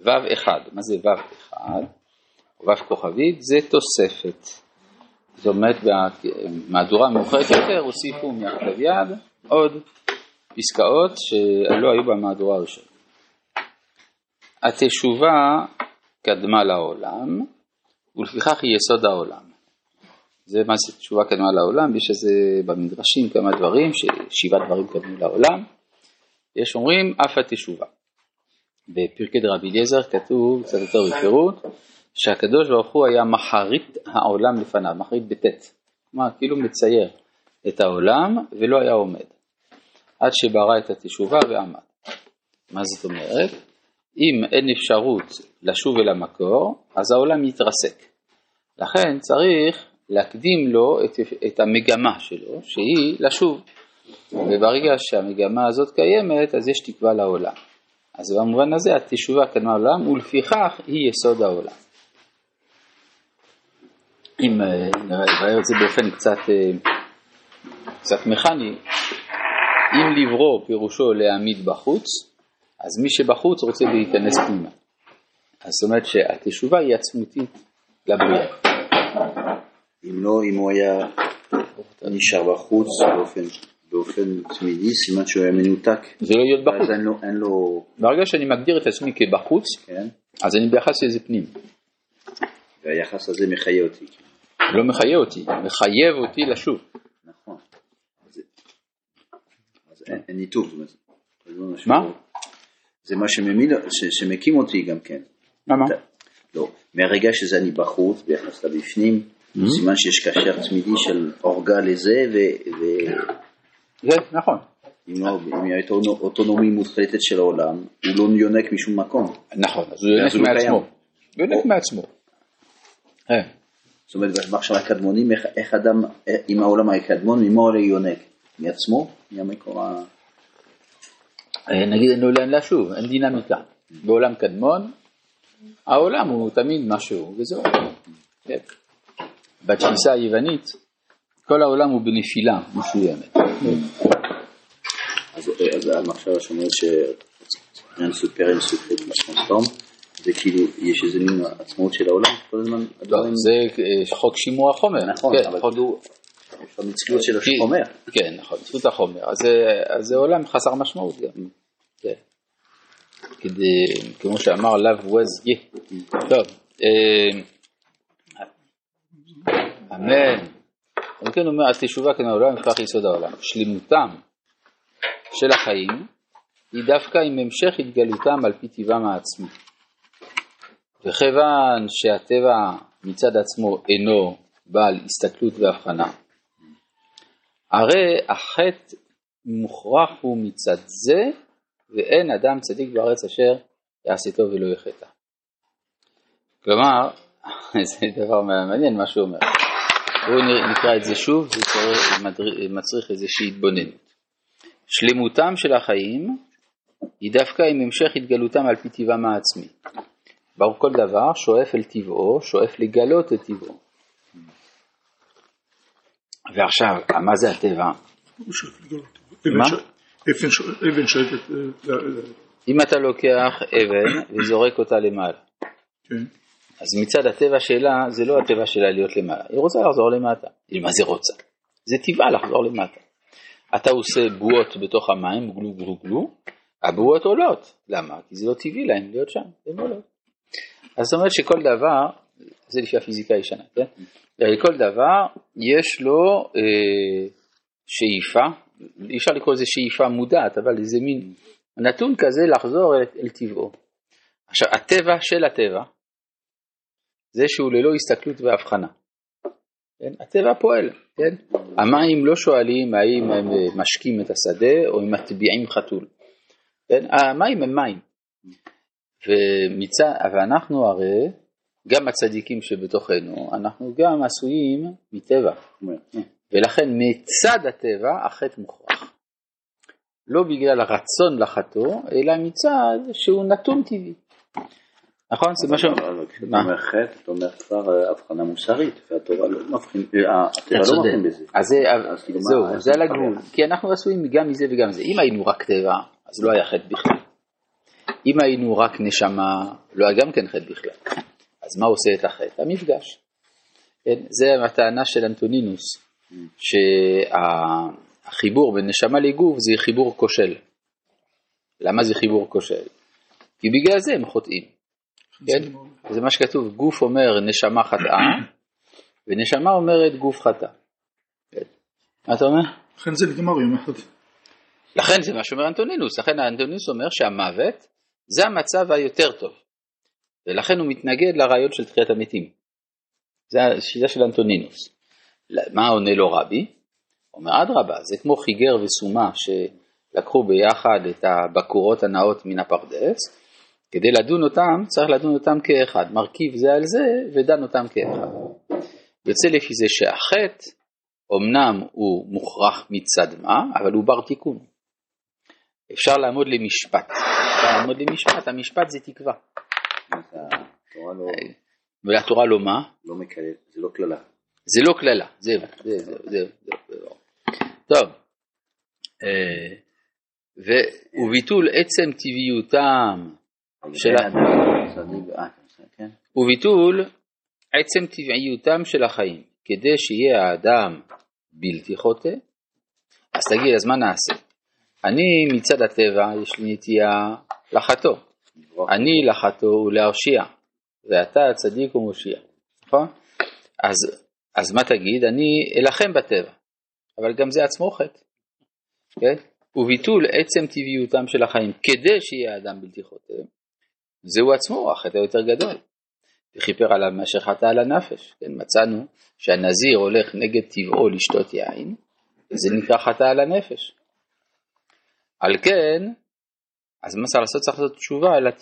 וו אחד, מה זה וו אחד? וו כוכבית זה תוספת. זאת אומרת במהדורה מאוחרת יותר הוסיפו מהכתב יד עוד פסקאות שלא היו במהדורה הראשונה. התשובה קדמה לעולם ולפיכך היא יסוד העולם. זה מה זה תשובה קדמה לעולם, יש איזה במדרשים כמה דברים, שבעה דברים קדמו לעולם, יש אומרים אף התשובה. בפרקי דרבי אליעזר כתוב קצת יותר בפירוט, שהקדוש ברוך הוא היה מחרית העולם לפניו, מחרית בטית, כלומר כאילו מצייר את העולם ולא היה עומד, עד שברא את התשובה ועמד. מה זאת אומרת? אם אין אפשרות לשוב אל המקור, אז העולם יתרסק. לכן צריך להקדים לו את, את המגמה שלו, שהיא לשוב. וברגע שהמגמה הזאת קיימת, אז יש תקווה לעולם. אז במובן הזה התשובה קדמה לעולם, ולפיכך היא יסוד העולם. אם אה, נראה את זה באופן קצת, אה, קצת מכני, אם לברוא פירושו להעמיד בחוץ, אז מי שבחוץ רוצה להיכנס פנימה. אז זאת אומרת שהתשובה היא עצמותית לבריאה. אם לא, אם הוא היה נשאר בחוץ באופן, באופן תמידי, סימן שהוא היה מנותק. זה לא להיות בחוץ. אין לו, אין לו... ברגע שאני מגדיר את עצמי כבחוץ, כן. אז אני ביחס לזה פנים. והיחס הזה מחיה אותי. לא מחיה אותי, מחייב אותי לשוב. נכון. אז, אז אין, אין ניתוק. מה? זה מה שממיל, ש, שמקים אותי גם כן. למה? לא, מהרגע שזה אני בחוץ ביחס לבפנים, mm-hmm. סימן שיש קשר תמידי של אורגה לזה ו... זה נכון. אם לא, אם הייתה אוטונומיה מוחלטת של העולם, הוא לא יונק משום מקום. נכון, אז הוא יונק מעצמו. הוא יונק מעצמו. אה. זאת אומרת, במחשבה הקדמונים, איך אדם, אם העולם היה קדמון, ממה עולה יונק? מעצמו? מהמקור ה... אה, נגיד אין לו לאן לשוב, אין דינמיקה. בעולם קדמון, העולם הוא תמיד משהו, וזהו. כן. בתפיסה היוונית, כל העולם הוא בנפילה מסוימת. אז המחשבה שאומרת שאין סופר אין סופר טרנספורם, זה כאילו יש איזה מין עצמאות של העולם כל הזמן. לא, זה אה, חוק שימוע חומר. נכון, כן, אבל הוא... המציאות של החומר. כן, נכון, זכות החומר. אז זה עולם חסר משמעות גם. כן. כדי, כמו שאמר לאו ווזגי. טוב, אה, אמן. אם כן אומר, התשובה כאן העולם מפתח יסוד העולם. שלמותם של החיים היא דווקא עם המשך התגלותם על פי טבעם העצמי. וכיוון שהטבע מצד עצמו אינו בעל הסתכלות והבחנה, הרי החטא מוכרח הוא מצד זה, ואין אדם צדיק בארץ אשר יעשה טוב ולא יחטא. כלומר, זה דבר מעניין מה שהוא אומר. בואו נקרא את זה שוב, זה מצריך איזושהי התבוננות. שלמותם של החיים היא דווקא עם המשך התגלותם על פי טבעם העצמי. ברור כל דבר שואף אל טבעו, שואף לגלות את טבעו. ועכשיו, מה זה הטבע? מה? אבן שואפת... אה, אם אתה לוקח אבן וזורק אותה למעלה, כן. אז מצד הטבע שלה, זה לא הטבע שלה להיות למעלה, היא רוצה לחזור למטה. מה זה רוצה? זה טבעה לחזור למטה. אתה עושה בועות בתוך המים, גלו גלו גלו, הבועות עולות. למה? כי זה לא טבעי להם להיות שם, הן עולות. אז זאת אומרת שכל דבר, זה לפי הפיזיקה הישנה, כן? כל דבר יש לו אה, שאיפה, אי אפשר לקרוא לזה שאיפה מודעת, אבל זה מין נתון כזה לחזור אל, אל טבעו. עכשיו, הטבע של הטבע, זה שהוא ללא הסתכלות והבחנה. כן? הטבע פועל, כן? המים לא שואלים האם הם משקים את השדה או אם מטביעים חתול. כן? המים הם מים. ומצד, ואנחנו הרי, גם הצדיקים שבתוכנו, אנחנו גם עשויים מטבע. ולכן מצד הטבע החטא מוכרח. לא בגלל הרצון לחטוא, אלא מצד שהוא נתון טבעי. נכון? זה. כשאתה אומר חטא, אתה אומר כבר אה, הבחנה מוסרית, והתורה לא מבחין, אה, הטבע לא בזה. אז כאילו זהו, זה על הגבול, כי אנחנו עשויים גם מזה וגם זה. אם היינו רק טבע, אז לא היה חטא בכלל. אם היינו רק נשמה, לא היה גם כן חטא בכלל. אז מה עושה את החטא? המפגש. כן? זה הטענה של אנטונינוס, שהחיבור בין נשמה לגוף זה חיבור כושל. למה זה חיבור כושל? כי בגלל זה הם חוטאים. כן? זה מה שכתוב, גוף אומר נשמה חטאה, ונשמה אומרת גוף חטא. כן? מה אתה אומר? לכן זה נגמר יום אחד. לכן זה מה שאומר אנטונינוס, לכן האנטונינוס אומר שהמוות זה המצב היותר טוב, ולכן הוא מתנגד לרעיון של תחיית המתים. זה השיטה של אנטונינוס. מה עונה לו רבי? אומר אדרבה, זה כמו חיגר וסומה שלקחו ביחד את הבקורות הנאות מן הפרדס, כדי לדון אותם צריך לדון אותם כאחד, מרכיב זה על זה ודן אותם כאחד. יוצא לפי זה שהחטא אמנם הוא מוכרח מצד מה, אבל הוא בר תיקון. אפשר לעמוד למשפט. אפשר לעמוד למשפט, המשפט זה תקווה. ולתורה לא מה? לא מקלל, זה לא קללה. זה לא קללה, זהו, זהו, זהו. טוב, אה, וביטול עצם טבעיותם של ה... כן. וביטול עצם טבעיותם של החיים, כדי שיהיה האדם בלתי חוטא, אז תגיד, אז מה נעשה? אני מצד הטבע, יש לי נטייה לחטוא. אני לחטוא ולהרשיע, ואתה צדיק ומושיע, נכון? אז, אז מה תגיד? אני אלחם בטבע, אבל גם זה עצמו חטא, כן? וביטול עצם טבעיותם של החיים, כדי שיהיה אדם בלתי חוטא, זהו עצמו החטא היותר גדול. וכיפר עליו מה שחטא על הנפש, כן? מצאנו שהנזיר הולך נגד טבעו לשתות יין, וזה נקרא חטא על הנפש. על כן, אז מה צריך לעשות? צריך לעשות תשובה על, הת...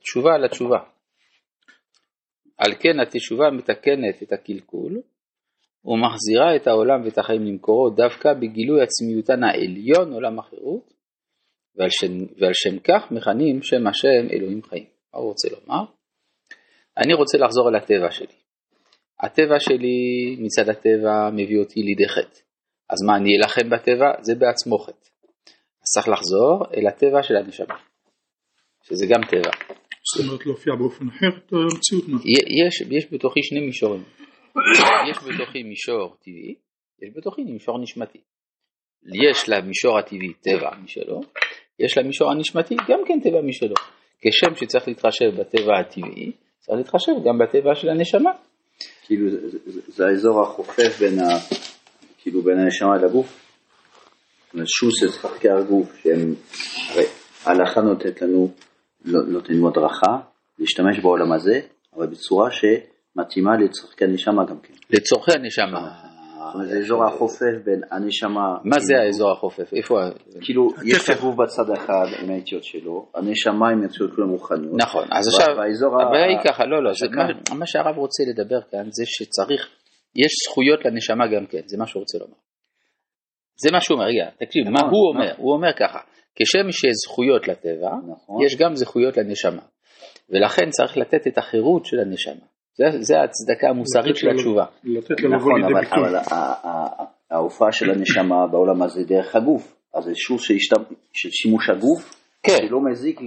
תשובה על התשובה. על כן התשובה מתקנת את הקלקול ומחזירה את העולם ואת החיים למקורו דווקא בגילוי עצמיותן העליון עולם החירות ועל שם, ועל שם כך מכנים שם השם אלוהים חיים. מה הוא רוצה לומר? אני רוצה לחזור אל הטבע שלי. הטבע שלי מצד הטבע מביא אותי לידי חטא. אז מה, אני אלחם בטבע? זה בעצמו חטא. אז צריך לחזור אל הטבע של הנשמה, שזה גם טבע. זאת אומרת להופיע באופן אחר את המציאות? יש, יש בתוכי שני מישורים. יש בתוכי מישור טבעי, יש בתוכי מישור נשמתי. יש למישור הטבעי טבע משלו, יש למישור הנשמתי גם כן טבע משלו. כשם שצריך להתחשב בטבע הטבעי, צריך להתחשב גם בטבע של הנשמה. כאילו זה, זה, זה האזור החופף בין, ה, כאילו בין הנשמה לגוף. שוס חלקי הגוף שהם, הרי ההלכה נותנת לנו, לא, נותנת לנו הדרכה להשתמש בעולם הזה, אבל בצורה שמתאימה לצורכי הנשמה גם כן. לצורכי הנשמה. אומרת, זה אזור החופף בין הנשמה... מה זה האזור החופף? איפה? כאילו, יש הגוף בצד אחד עם האיטיות שלו, הנשמה עם האיטיות כולם רוחניות. נכון, אז עכשיו, הבעיה היא ככה, לא, לא, מה שהרב רוצה לדבר כאן זה שצריך, יש זכויות לנשמה גם כן, זה מה שהוא רוצה לומר. זה מה שהוא אומר, רגע, תקשיב, מה נכון, הוא אומר? הוא אומר ככה, כשם שיש זכויות לטבע, נכון. יש גם זכויות לנשמה, ולכן צריך לתת את החירות של הנשמה. זה, זה ההצדקה המוסרית של לתת לו- התשובה. לתת לבוא נכון, לידי אבל, ביטוי. אבל ה- ההופעה של הנשמה בעולם הזה דרך הגוף, אז זה שוב של שימוש הגוף, כן. שלא מזיק ל...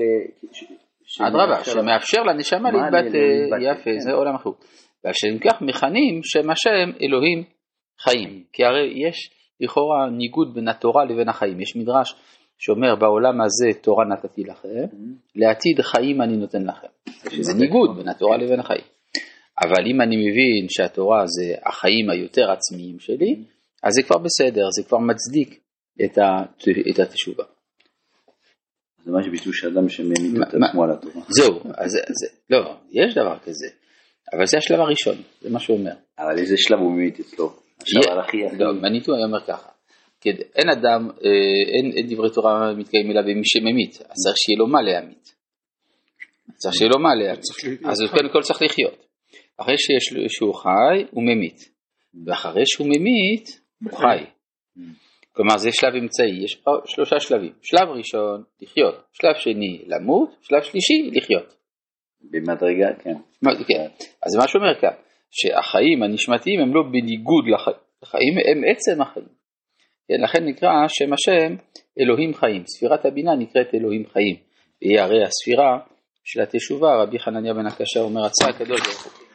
אדרבה, שמאפשר- לנשמה מה, להתבטא, יפה, כן. זה עולם החוק. ועל שם כך מכנים שם השם אלוהים חיים, כי הרי יש לכאורה ניגוד בין התורה לבין החיים, יש מדרש שאומר בעולם הזה תורה נתתי לכם, לעתיד חיים אני נותן לכם, שזה ניגוד בין התורה לבין החיים. אבל אם אני מבין שהתורה זה החיים היותר עצמיים שלי, אז זה כבר בסדר, זה כבר מצדיק את הת- את התשובה. זה ממש ביטוי של אדם שמעמיד מה- את מה- עצמו על התורה. זהו, אז זה, לא, יש דבר כזה, אבל זה השלב הראשון, זה מה שהוא אומר. אבל איזה שלב הוא ממית אצלו? השלב הכי הכי... לא, מניטו היה אומר ככה, כד- אין אדם, אה, אין, אין דברי תורה מתקיים אליו עם מי שממית, אז צריך שיהיה לו מה להמית. צריך שיהיה לו מה להמית, אז. קודם כל צריך לחיות. אחרי שיש שהוא חי, הוא ממית, ואחרי שהוא ממית, הוא חי. כלומר זה שלב אמצעי, יש שלושה שלבים. שלב ראשון, לחיות, שלב שני, למות, שלב שלישי, לחיות. במדרגה, כן. מה- כן. אז מה שאומר כאן, שהחיים הנשמתיים הם לא בניגוד לחיים, הם עצם החיים. כן, לכן נקרא שם השם אלוהים חיים, ספירת הבינה נקראת אלוהים חיים, היא הרי הספירה של התשובה, רבי חנניה בן הקשה אומר, רצה הקדוש ברוך הוא.